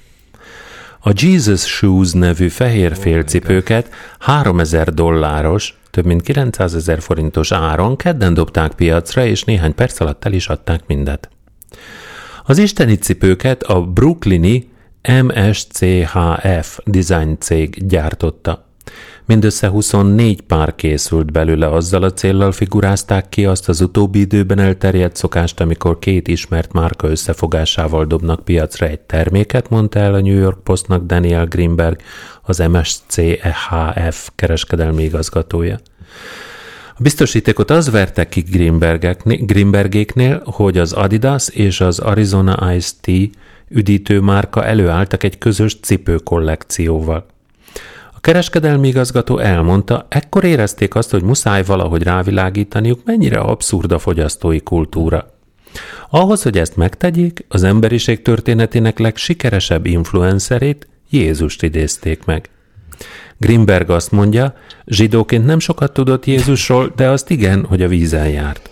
A Jesus Shoes nevű fehér félcipőket 3000 dolláros, több mint 900 ezer forintos áron kedden dobták piacra, és néhány perc alatt el is adták mindet. Az isteni cipőket a brooklyni MSCHF design cég gyártotta. Mindössze 24 pár készült belőle azzal a céllal figurázták ki azt az utóbbi időben elterjedt szokást, amikor két ismert márka összefogásával dobnak piacra egy terméket, mondta el a New York Postnak Daniel Greenberg, az MSCHF kereskedelmi igazgatója. A biztosítékot az verte ki Greenbergéknél, hogy az Adidas és az Arizona Ice-T üdítő márka előálltak egy közös cipőkollekcióval. Kereskedelmi igazgató elmondta, ekkor érezték azt, hogy muszáj valahogy rávilágítaniuk, mennyire abszurd a fogyasztói kultúra. Ahhoz, hogy ezt megtegyék, az emberiség történetének legsikeresebb influencerét, Jézust idézték meg. Grimberg azt mondja, zsidóként nem sokat tudott Jézusról, de azt igen, hogy a vízen járt.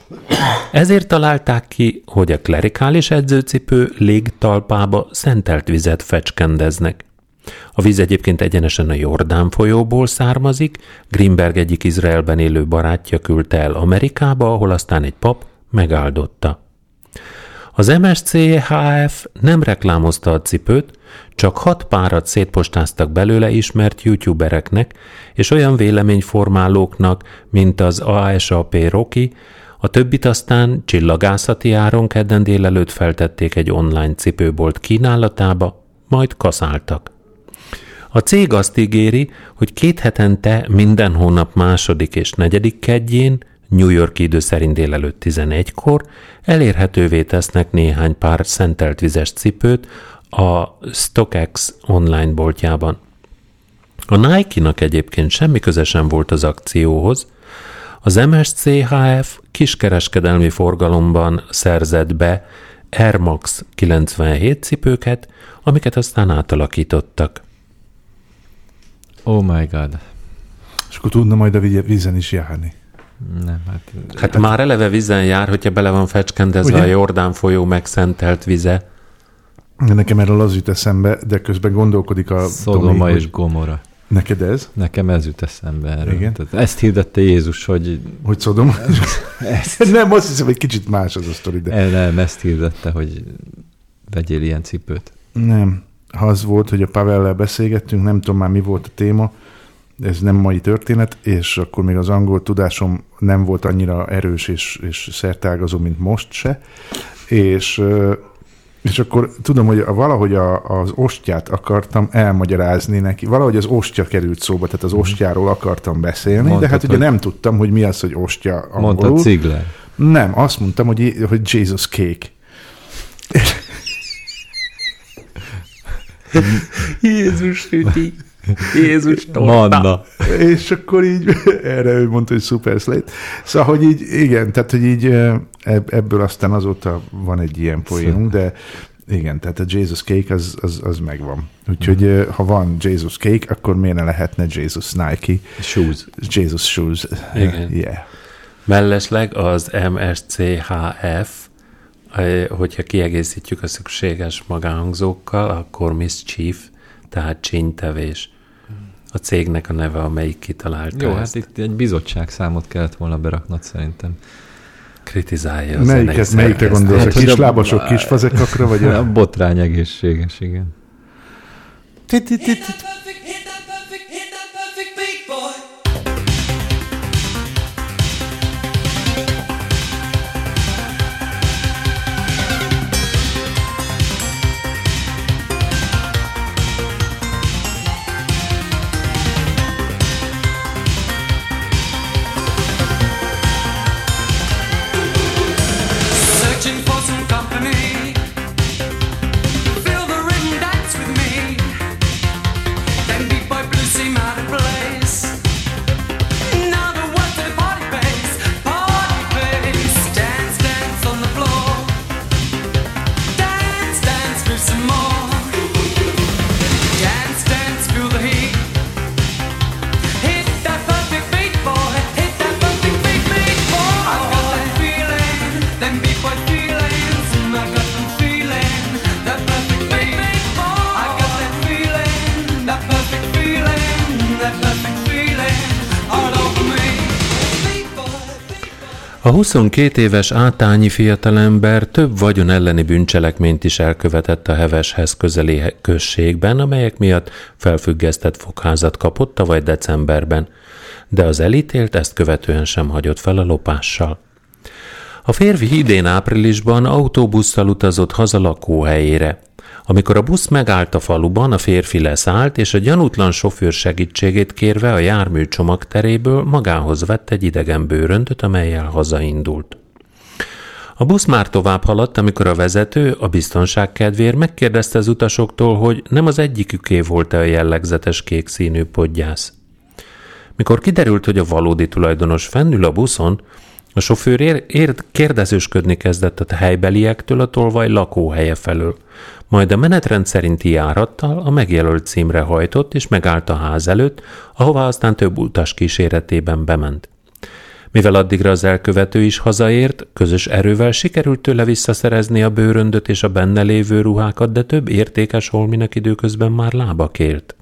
Ezért találták ki, hogy a klerikális edzőcipő légtalpába szentelt vizet fecskendeznek. A víz egyébként egyenesen a Jordán folyóból származik, Grimberg egyik Izraelben élő barátja küldte el Amerikába, ahol aztán egy pap megáldotta. Az MSCHF nem reklámozta a cipőt, csak hat párat szétpostáztak belőle ismert youtubereknek és olyan véleményformálóknak, mint az ASAP Rocky, a többit aztán csillagászati áron kedden délelőtt feltették egy online cipőbolt kínálatába, majd kaszáltak. A cég azt ígéri, hogy két hetente minden hónap második és negyedik kedjén, New York idő szerint délelőtt 11-kor elérhetővé tesznek néhány pár szentelt vizes cipőt a StockX online boltjában. A Nike-nak egyébként semmi köze sem volt az akcióhoz, az MSCHF kiskereskedelmi forgalomban szerzett be Air Max 97 cipőket, amiket aztán átalakítottak. Oh my god. És akkor tudna majd a vízen is járni. Nem, hát... Hát már eleve vízen jár, hogyha bele van fecskendezve Ugye? a Jordán folyó megszentelt vize. Nekem erről az jut eszembe, de közben gondolkodik a Szodoma Tomi, és hogy Gomora. Neked ez? Nekem ez jut eszembe erről. Igen? Tehát ezt hirdette Jézus, hogy Hogy Szodoma? nem, azt hiszem, hogy kicsit más az a sztori, de... el, nem, ezt hirdette, hogy vegyél ilyen cipőt. Nem. Az volt, hogy a Pavellel beszélgettünk, nem tudom már mi volt a téma, ez nem mai történet, és akkor még az angol tudásom nem volt annyira erős és, és szertágazó, mint most se, és És akkor tudom, hogy a- valahogy a, az ostját akartam elmagyarázni neki. Valahogy az ostya került szóba, tehát az ostjáról akartam beszélni, de Mondtad, hát ugye nem tudtam, hogy mi az, hogy ostya angolul. Mondta Ziegler. Nem, azt mondtam, hogy, hogy Jesus cake. Jézus süti, Jézus Manna. És akkor így erre ő mondta, hogy super slate. Szóval, hogy így, igen, tehát, hogy így ebb- ebből aztán azóta van egy ilyen poénunk, de igen, tehát a Jesus cake az, az, az megvan. Úgyhogy eh, ha van Jesus cake, akkor miért ne lehetne Jesus Nike, Shoes. Jesus shoes. Igen. Yeah. Mellesleg az MSCHF, hogyha kiegészítjük a szükséges magánhangzókkal, akkor Mischief, tehát csínytevés. A cégnek a neve, amelyik kitalálta Jó, ezt. hát itt egy bizottság számot kellett volna beraknod szerintem. Kritizálja a zenei Melyiket, melyikre gondolsz? Hát, a hogy a- kis lábasok, kis fazekakra, vagy A a... botrány egészséges, igen. Hit that perfect, hit A 22 éves átányi fiatalember több vagyon elleni bűncselekményt is elkövetett a Heveshez közeli községben, amelyek miatt felfüggesztett fogházat kapott tavaly decemberben, de az elítélt ezt követően sem hagyott fel a lopással. A férfi idén áprilisban autóbusszal utazott haza lakóhelyére. Amikor a busz megállt a faluban, a férfi leszállt, és a gyanútlan sofőr segítségét kérve a jármű csomagteréből magához vett egy idegen bőröndöt, amelyel hazaindult. A busz már tovább haladt, amikor a vezető a biztonság kedvéért megkérdezte az utasoktól, hogy nem az egyiküké volt-e a jellegzetes kék színű podgyász. Mikor kiderült, hogy a valódi tulajdonos fennül a buszon, a sofőr ér- ér- kérdezősködni kezdett a helybeliektől a tolvaj lakóhelye felől, majd a menetrend szerinti járattal a megjelölt címre hajtott és megállt a ház előtt, ahová aztán több utas kíséretében bement. Mivel addigra az elkövető is hazaért, közös erővel sikerült tőle visszaszerezni a bőröndöt és a benne lévő ruhákat, de több értékes holminak időközben már lába kért.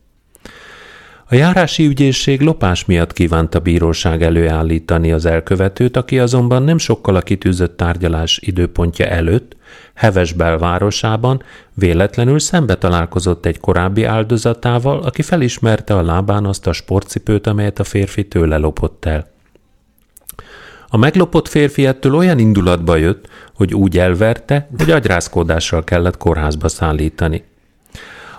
A járási ügyészség lopás miatt kívánt a bíróság előállítani az elkövetőt, aki azonban nem sokkal a kitűzött tárgyalás időpontja előtt, Heves belvárosában véletlenül szembe találkozott egy korábbi áldozatával, aki felismerte a lábán azt a sportcipőt, amelyet a férfi tőle lopott el. A meglopott férfi ettől olyan indulatba jött, hogy úgy elverte, hogy agyrázkódással kellett kórházba szállítani.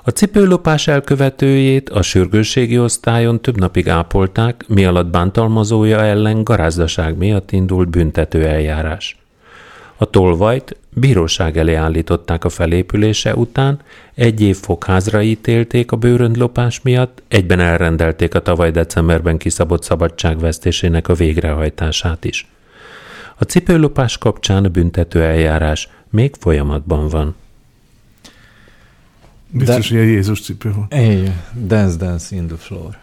A cipőlopás elkövetőjét a sürgősségi osztályon több napig ápolták, mi alatt bántalmazója ellen garázdaság miatt indult büntető eljárás. A tolvajt bíróság elé állították a felépülése után, egy év fogházra ítélték a bőröndlopás miatt, egyben elrendelték a tavaly decemberben kiszabott szabadságvesztésének a végrehajtását is. A cipőlopás kapcsán a büntető eljárás még folyamatban van. Biztos, hogy a Jézus cipő volt. Igen, dance, dance in the floor.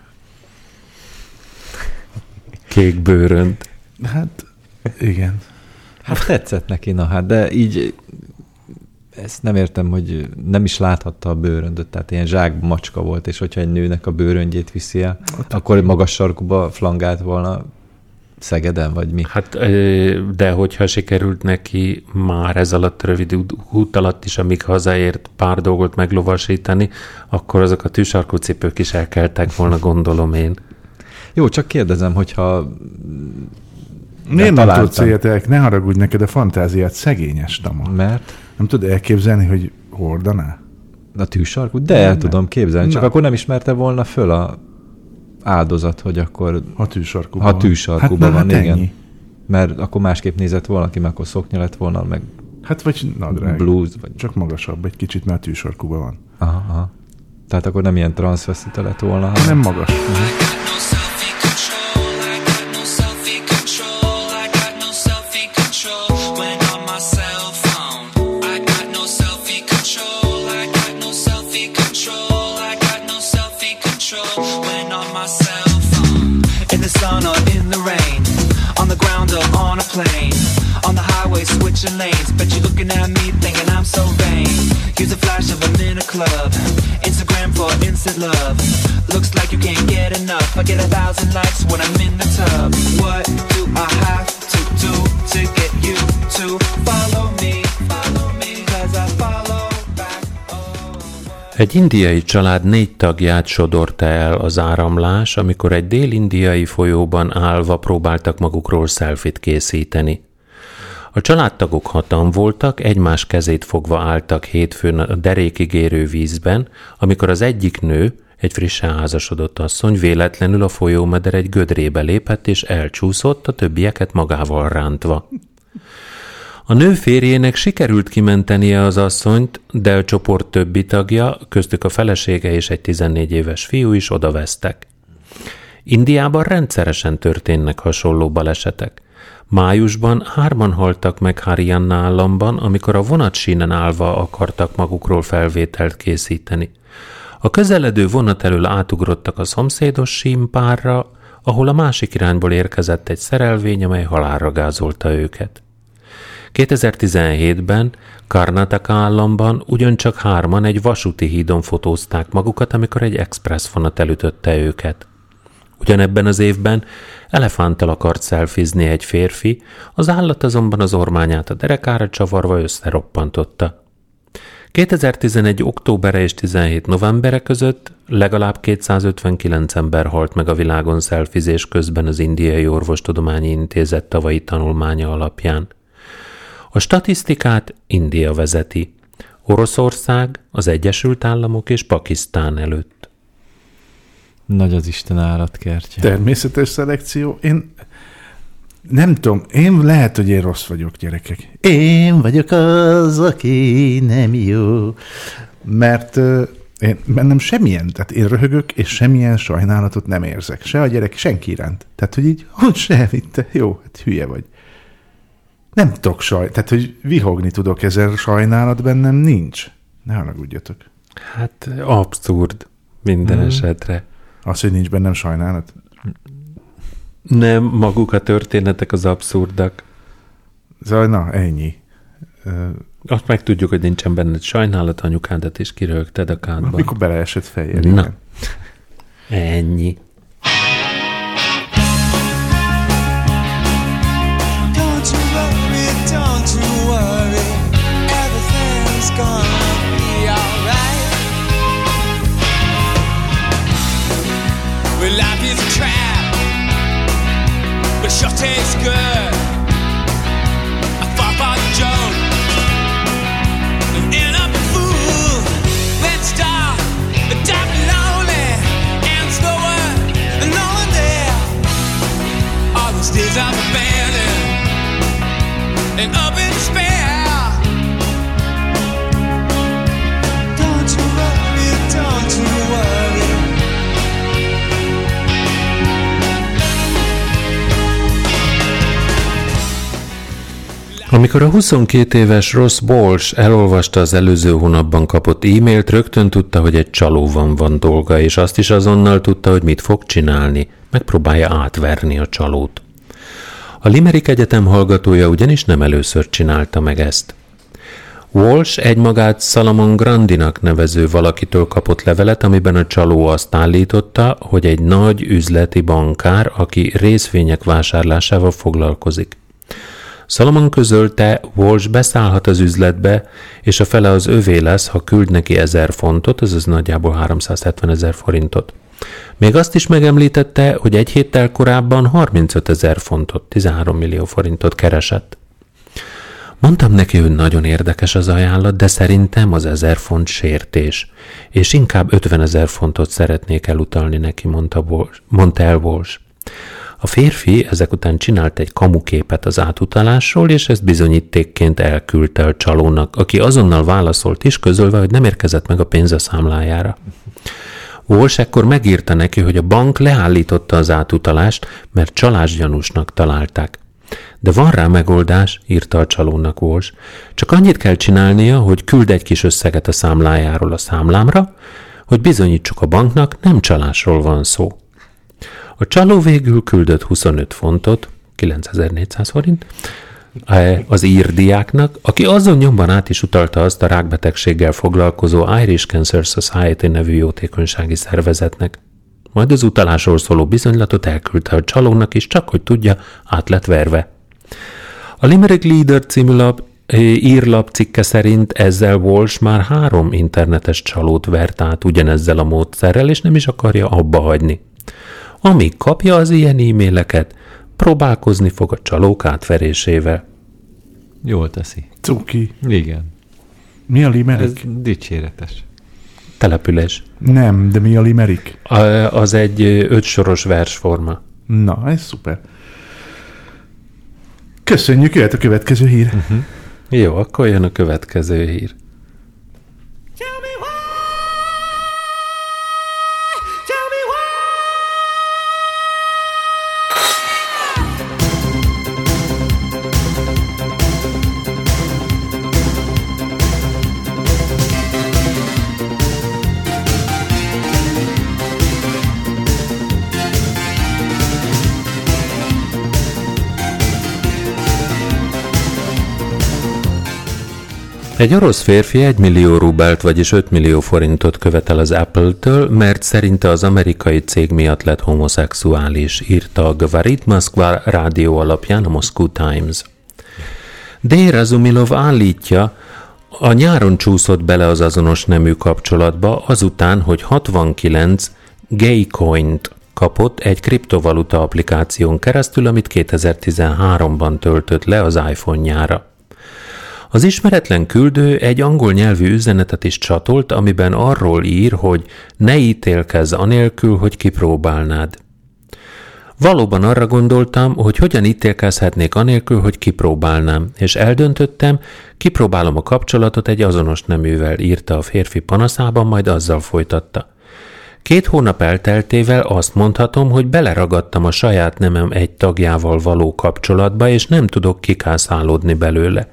Kék bőrönd. Hát, igen. Hát tetszett neki, na hát, de így ezt nem értem, hogy nem is láthatta a bőröndöt, tehát ilyen zsák macska volt, és hogyha egy nőnek a bőröndjét viszi el, akkor magas sarkuba flangált volna Szegeden, vagy mi? Hát, de hogyha sikerült neki már ez alatt rövid út- út alatt is, amíg hazaért pár dolgot meglovasítani, akkor azok a tűsarkú cipők is elkeltek volna, gondolom én. Jó, csak kérdezem, hogyha Miért nem tudsz ilyet? Ne haragudj neked a fantáziát, szegényes Tama. Mert Nem tudod elképzelni, hogy hordaná? a tűsarkú? De el Nem. tudom képzelni, csak Na. akkor nem ismerte volna föl a áldozat, hogy akkor, Ha tűsarkúban ha tűsarkúban hát, van, hát igen. Ennyi. Mert akkor másképp nézett volna ki, mert akkor szoknya lett volna, meg Hát vagy nadrág. blues, vagy... Csak magasabb egy kicsit, mert tűsarkúban van. Aha, aha. Tehát akkor nem ilyen transvestite lett volna, Nem magas. no switching lanes. Bet you're looking at me thinking I'm so vain. Use a flash of them in a club, Instagram for instant love. Looks like you can't get enough. I get a thousand likes when I'm in the tub. What do I have to do to get you to follow me? Follow me, cause I follow. Egy indiai család négy tagját sodorta el az áramlás, amikor egy dél-indiai folyóban állva próbáltak magukról szelfit készíteni. A családtagok hatan voltak, egymás kezét fogva álltak hétfőn a derékig érő vízben, amikor az egyik nő, egy frissen házasodott asszony véletlenül a folyómeder egy gödrébe lépett és elcsúszott, a többieket magával rántva. A nő férjének sikerült kimentenie az asszonyt, de a csoport többi tagja, köztük a felesége és egy 14 éves fiú is odavesztek. Indiában rendszeresen történnek hasonló balesetek. Májusban hárman haltak meg Haryana államban, amikor a vonatsínen állva akartak magukról felvételt készíteni. A közeledő vonat elől átugrottak a szomszédos símpárra, ahol a másik irányból érkezett egy szerelvény, amely halálra gázolta őket. 2017-ben Karnataka államban ugyancsak hárman egy vasúti hídon fotózták magukat, amikor egy express vonat elütötte őket. Ugyanebben az évben elefánttal akart szelfizni egy férfi, az állat azonban az ormányát a derekára csavarva összeroppantotta. 2011. októbere és 17. novembere között legalább 259 ember halt meg a világon szelfizés közben az Indiai Orvostudományi Intézet tavalyi tanulmánya alapján. A statisztikát India vezeti, Oroszország, az Egyesült Államok és Pakisztán előtt. Nagy az Isten állatkertje. Természetes szelekció. Én nem tudom, én lehet, hogy én rossz vagyok, gyerekek. Én vagyok az, aki nem jó. Mert uh, én bennem semmilyen, tehát én röhögök, és semmilyen sajnálatot nem érzek. Se a gyerek, senki iránt. Tehát, hogy így, hogy semmit, te jó, hát hülye vagy. Nem tudok saj, tehát, hogy vihogni tudok ezzel, sajnálat bennem nincs. Ne haragudjatok. Hát abszurd minden mm. esetre. Az, hogy nincs bennem sajnálat. Nem, maguk a történetek az abszurdak. Szóval, na, ennyi. Azt meg tudjuk, hogy nincsen benned sajnálat, anyukádat is kirögted a kádban. Amikor beleesett fejjel. Na. igen. Ennyi. Tastes good. Fall for the joke and up a fool. Let's start the time lonely and slower than no one there. All those days I've abandoned and up in despair. Amikor a 22 éves Ross Walsh elolvasta az előző hónapban kapott e-mailt, rögtön tudta, hogy egy csalóban van dolga, és azt is azonnal tudta, hogy mit fog csinálni. Megpróbálja átverni a csalót. A Limerick Egyetem hallgatója ugyanis nem először csinálta meg ezt. Walsh egymagát Salomon Grandinak nevező valakitől kapott levelet, amiben a csaló azt állította, hogy egy nagy üzleti bankár, aki részvények vásárlásával foglalkozik. Salomon közölte, Walsh beszállhat az üzletbe, és a fele az övé lesz, ha küld neki 1000 fontot, azaz nagyjából 370 ezer forintot. Még azt is megemlítette, hogy egy héttel korábban 35 ezer fontot, 13 millió forintot keresett. Mondtam neki, hogy nagyon érdekes az ajánlat, de szerintem az ezer font sértés, és inkább 50 ezer fontot szeretnék elutalni neki, mondta, Walsh, mondta el Walsh. A férfi ezek után csinált egy kamuképet az átutalásról, és ezt bizonyítékként elküldte a csalónak, aki azonnal válaszolt is, közölve, hogy nem érkezett meg a pénz a számlájára. Walsh ekkor megírta neki, hogy a bank leállította az átutalást, mert csalásgyanúsnak találták. De van rá megoldás, írta a csalónak Walsh. Csak annyit kell csinálnia, hogy küld egy kis összeget a számlájáról a számlámra, hogy bizonyítsuk a banknak, nem csalásról van szó. A csaló végül küldött 25 fontot, 9400 forint, eh, az írdiáknak, aki azon nyomban át is utalta azt a rákbetegséggel foglalkozó Irish Cancer Society nevű jótékonysági szervezetnek. Majd az utalásról szóló bizonylatot elküldte a csalónak is, csak hogy tudja, át lett verve. A Limerick Leader című lap, eh, írlap cikke szerint ezzel Walsh már három internetes csalót vert át ugyanezzel a módszerrel, és nem is akarja abba hagyni. Amíg kapja az ilyen e-maileket, próbálkozni fog a csalók átverésével. Jól teszi. Cuki. Igen. Mi a Ez limerick? dicséretes. Település. Nem, de mi a limerick? A- Az egy ötsoros versforma. Na, ez szuper. Köszönjük, jöhet a következő hír. Uh-huh. Jó, akkor jön a következő hír. Egy orosz férfi 1 millió rubelt, vagyis 5 millió forintot követel az Apple-től, mert szerinte az amerikai cég miatt lett homoszexuális, írta a Gvarit Moszkva rádió alapján a Moscow Times. D. Razumilov állítja, a nyáron csúszott bele az azonos nemű kapcsolatba, azután, hogy 69 Gaycoint kapott egy kriptovaluta applikáción keresztül, amit 2013-ban töltött le az iPhone-jára. Az ismeretlen küldő egy angol nyelvű üzenetet is csatolt, amiben arról ír, hogy ne ítélkezz anélkül, hogy kipróbálnád. Valóban arra gondoltam, hogy hogyan ítélkezhetnék anélkül, hogy kipróbálnám, és eldöntöttem, kipróbálom a kapcsolatot egy azonos neművel, írta a férfi panaszában, majd azzal folytatta. Két hónap elteltével azt mondhatom, hogy beleragadtam a saját nemem egy tagjával való kapcsolatba, és nem tudok kikászálódni belőle.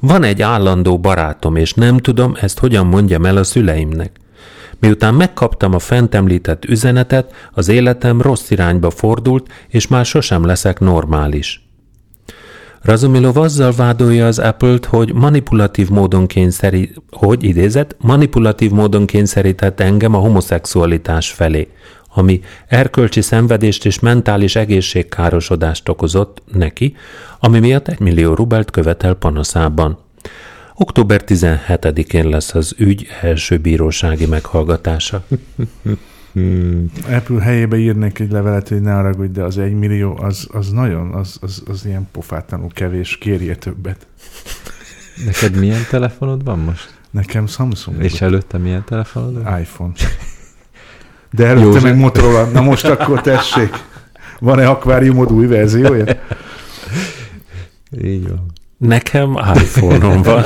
Van egy állandó barátom, és nem tudom ezt hogyan mondjam el a szüleimnek. Miután megkaptam a fent említett üzenetet, az életem rossz irányba fordult, és már sosem leszek normális. Razumilov azzal vádolja az Apple-t, hogy manipulatív módon kényszerít, hogy idézett, manipulatív módon kényszerített engem a homoszexualitás felé, ami erkölcsi szenvedést és mentális egészségkárosodást okozott neki, ami miatt egy millió rubelt követel panaszában. Október 17-én lesz az ügy első bírósági meghallgatása. Apple helyébe írnék egy levelet, hogy ne haragudj, de az egy millió, az, az nagyon, az, az, az ilyen pofátlanul kevés, kérje többet. Neked milyen telefonod van most? Nekem Samsung. És előtte milyen telefonod iPhone. De előtte József. meg Motorola. Na most akkor tessék. Van-e akváriumod új verziója? Így van. Nekem iPhone-om van,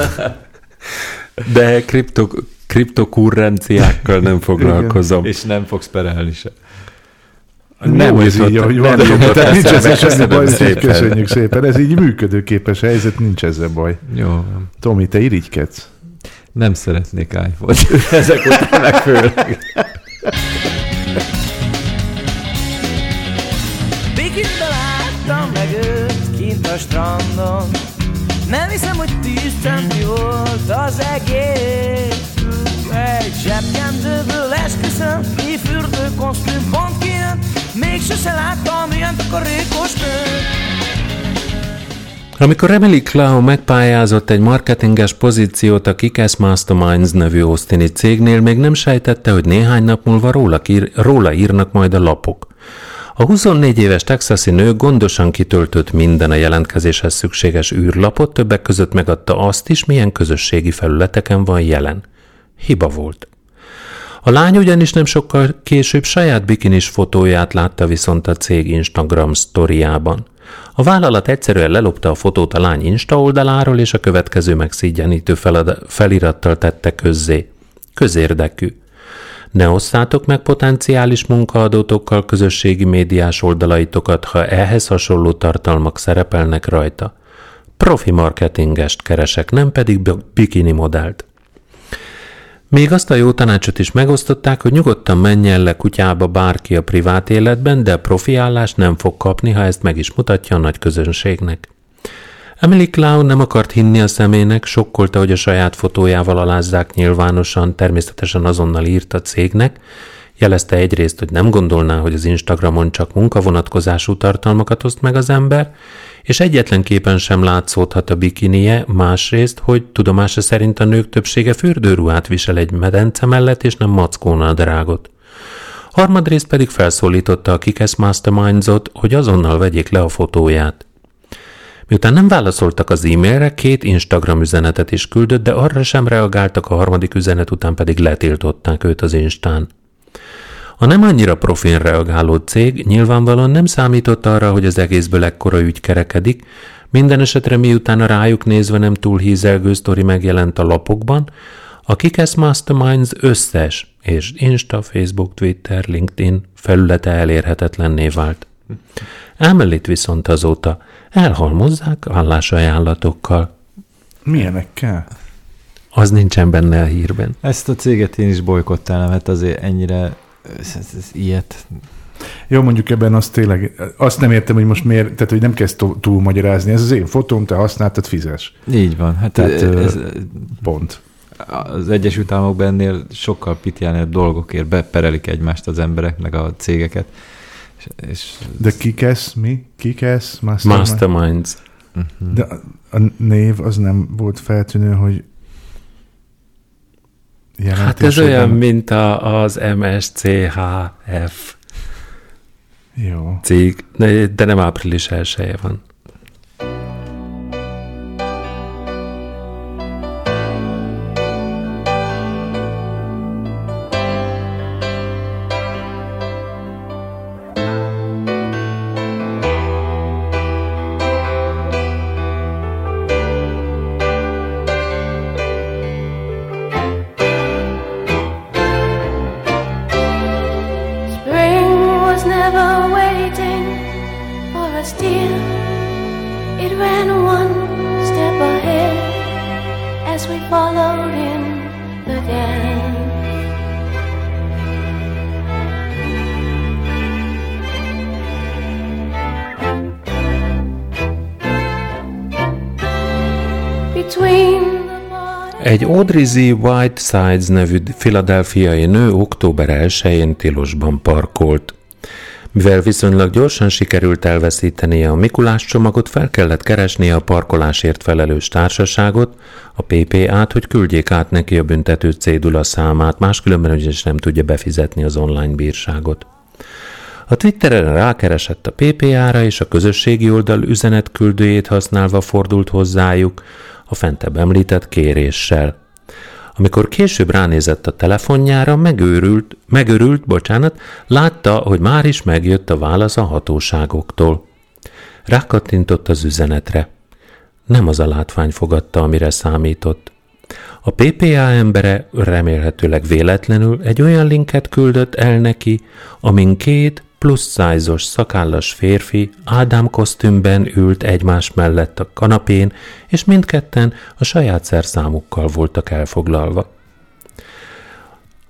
de kripto, kriptokurrenciákkal nem foglalkozom. És nem fogsz perelni se. Nem ez jutott- így, ahogy nem van. jutott Tehát nincs ezzel semmi baj, szépen. köszönjük szépen. Ez így működőképes helyzet, nincs ezzel baj. Jó. Tomi, te irigykedsz? Nem szeretnék iPhone-t. Ezek után főleg. Láttam meg őt kint a strandon. Nem hiszem, hogy tíz centi volt az egész. Egy zsebkendőből esküszöm Mi fürdő kosztüm pont kijön. Még sose láttam ilyen takarékos nőt Amikor Emily Clow megpályázott egy marketinges pozíciót a Kikesz Masterminds nevű Austini cégnél, még nem sejtette, hogy néhány nap múlva róla, ír, róla írnak majd a lapok. A 24 éves texasi nő gondosan kitöltött minden a jelentkezéshez szükséges űrlapot, többek között megadta azt is, milyen közösségi felületeken van jelen. Hiba volt. A lány ugyanis nem sokkal később saját bikinis fotóját látta viszont a cég Instagram sztoriában. A vállalat egyszerűen lelopta a fotót a lány Insta oldaláról, és a következő megszígyenítő felirattal tette közzé. Közérdekű. Ne osszátok meg potenciális munkaadótokkal közösségi médiás oldalaitokat, ha ehhez hasonló tartalmak szerepelnek rajta. Profi marketingest keresek, nem pedig bi- bikini modellt. Még azt a jó tanácsot is megosztották, hogy nyugodtan menjen le kutyába bárki a privát életben, de profi állást nem fog kapni, ha ezt meg is mutatja a nagy közönségnek. Emily Clown nem akart hinni a szemének, sokkolta, hogy a saját fotójával alázzák nyilvánosan, természetesen azonnal írt a cégnek, jelezte egyrészt, hogy nem gondolná, hogy az Instagramon csak munkavonatkozású tartalmakat oszt meg az ember, és egyetlen képen sem látszódhat a bikinie, másrészt, hogy tudomása szerint a nők többsége fürdőruhát visel egy medence mellett, és nem mackónadrágot. Harmadrészt pedig felszólította a Kikesz Mastermindsot, hogy azonnal vegyék le a fotóját. Miután nem válaszoltak az e-mailre, két Instagram üzenetet is küldött, de arra sem reagáltak, a harmadik üzenet után pedig letiltották őt az Instán. A nem annyira profin reagáló cég nyilvánvalóan nem számított arra, hogy az egészből ekkora ügy kerekedik, minden esetre miután a rájuk nézve nem túl hízelgő sztori megjelent a lapokban, a Kikesz Masterminds összes és Insta, Facebook, Twitter, LinkedIn felülete elérhetetlenné vált. Emelit viszont azóta elhalmozzák állásajánlatokkal. Milyenekkel? Az nincsen benne a hírben. Ezt a céget én is bolykottálnám, hát azért ennyire ez, ez, ez ilyet. Jó, mondjuk ebben azt tényleg, azt nem értem, hogy most miért, tehát hogy nem kezd túl magyarázni. Ez az én fotóm, te használtad, fizes. Így van. Hát Tehát, ez, ez, Pont. az Egyesült Államokban ennél sokkal pitjánebb dolgokért beperelik egymást az emberek, meg a cégeket. És, és De kikesz, mi? Kikesz? Mastermind? Masterminds. De a, a név az nem volt feltűnő, hogy Hát ez olyan, mint a, az MSCHF Jó. cég, de nem április 1 van. Z. Whitesides nevű filadelfiai nő október 1-én tilosban parkolt. Mivel viszonylag gyorsan sikerült elveszítenie a Mikulás csomagot, fel kellett keresnie a parkolásért felelős társaságot, a PPA-t, hogy küldjék át neki a büntető cédula számát, máskülönben ugyanis nem tudja befizetni az online bírságot. A Twitteren rákeresett a PPA-ra, és a közösségi oldal üzenetküldőjét használva fordult hozzájuk a fentebb említett kéréssel. Amikor később ránézett a telefonjára, megőrült, megörült, bocsánat, látta, hogy már is megjött a válasz a hatóságoktól. Rákattintott az üzenetre. Nem az a látvány fogadta, amire számított. A PPA embere remélhetőleg véletlenül egy olyan linket küldött el neki, amin két plusz szájzos szakállas férfi Ádám kosztümben ült egymás mellett a kanapén, és mindketten a saját szerszámukkal voltak elfoglalva.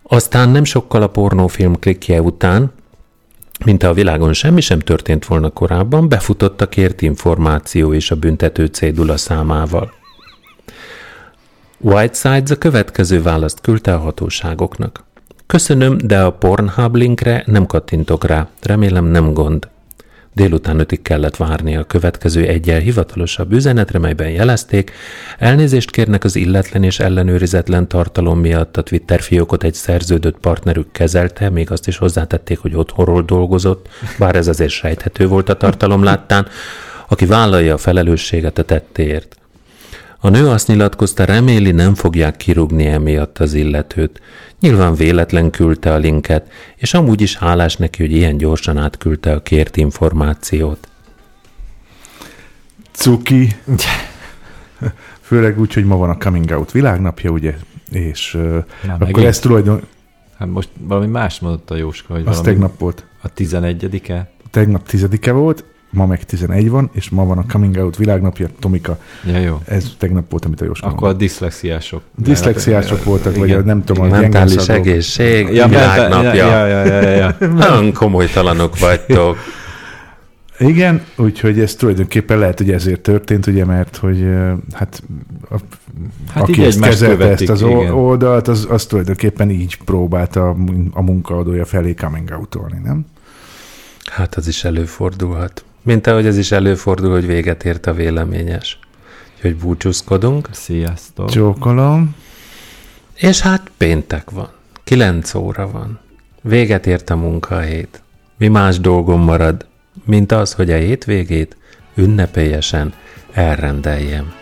Aztán nem sokkal a pornófilm klikje után, mint a világon semmi sem történt volna korábban, befutott a kért információ és a büntető cédula számával. Whitesides a következő választ küldte a hatóságoknak. Köszönöm, de a Pornhub linkre nem kattintok rá. Remélem nem gond. Délután ötig kellett várni a következő egyel hivatalosabb üzenetre, melyben jelezték, elnézést kérnek az illetlen és ellenőrizetlen tartalom miatt a Twitter fiókot egy szerződött partnerük kezelte, még azt is hozzátették, hogy otthonról dolgozott, bár ez azért sejthető volt a tartalom láttán, aki vállalja a felelősséget a tettéért. A nő azt nyilatkozta, reméli nem fogják kirúgni emiatt az illetőt. Nyilván véletlen küldte a linket, és amúgy is hálás neki, hogy ilyen gyorsan átküldte a kért információt. Cuki. Főleg úgy, hogy ma van a Coming Out világnapja, ugye? És uh, Na, akkor megint? ez tulajdon... Hát most valami más mondott a Jóska, hogy Az valami tegnap volt. a 11-e. Tegnap tizedike volt, ma meg 11 van, és ma van a Coming Out világnapja, Tomika. Ja, jó. Ez tegnap volt, amit a Jóska Akkor a diszlexiások. Diszlexiások voltak, vagy Igen. a nem tudom, a Mentális egészség, Ja, világnapja. Ja, ja, ja, ja, ja. Nagyon komolytalanok vagytok. Igen, úgyhogy ez tulajdonképpen lehet, hogy ezért történt, ugye, mert hogy hát, a, Hát aki ezt kezelte követik, ezt az igen. oldalt, az, az tulajdonképpen így próbálta a munkaadója felé coming out nem? Hát az is előfordulhat. Mint ahogy ez is előfordul, hogy véget ért a véleményes. Úgyhogy búcsúzkodunk. Sziasztok. Csókolom. És hát péntek van. Kilenc óra van. Véget ért a munkahét. Mi más dolgom marad, mint az, hogy a hétvégét ünnepélyesen elrendeljem.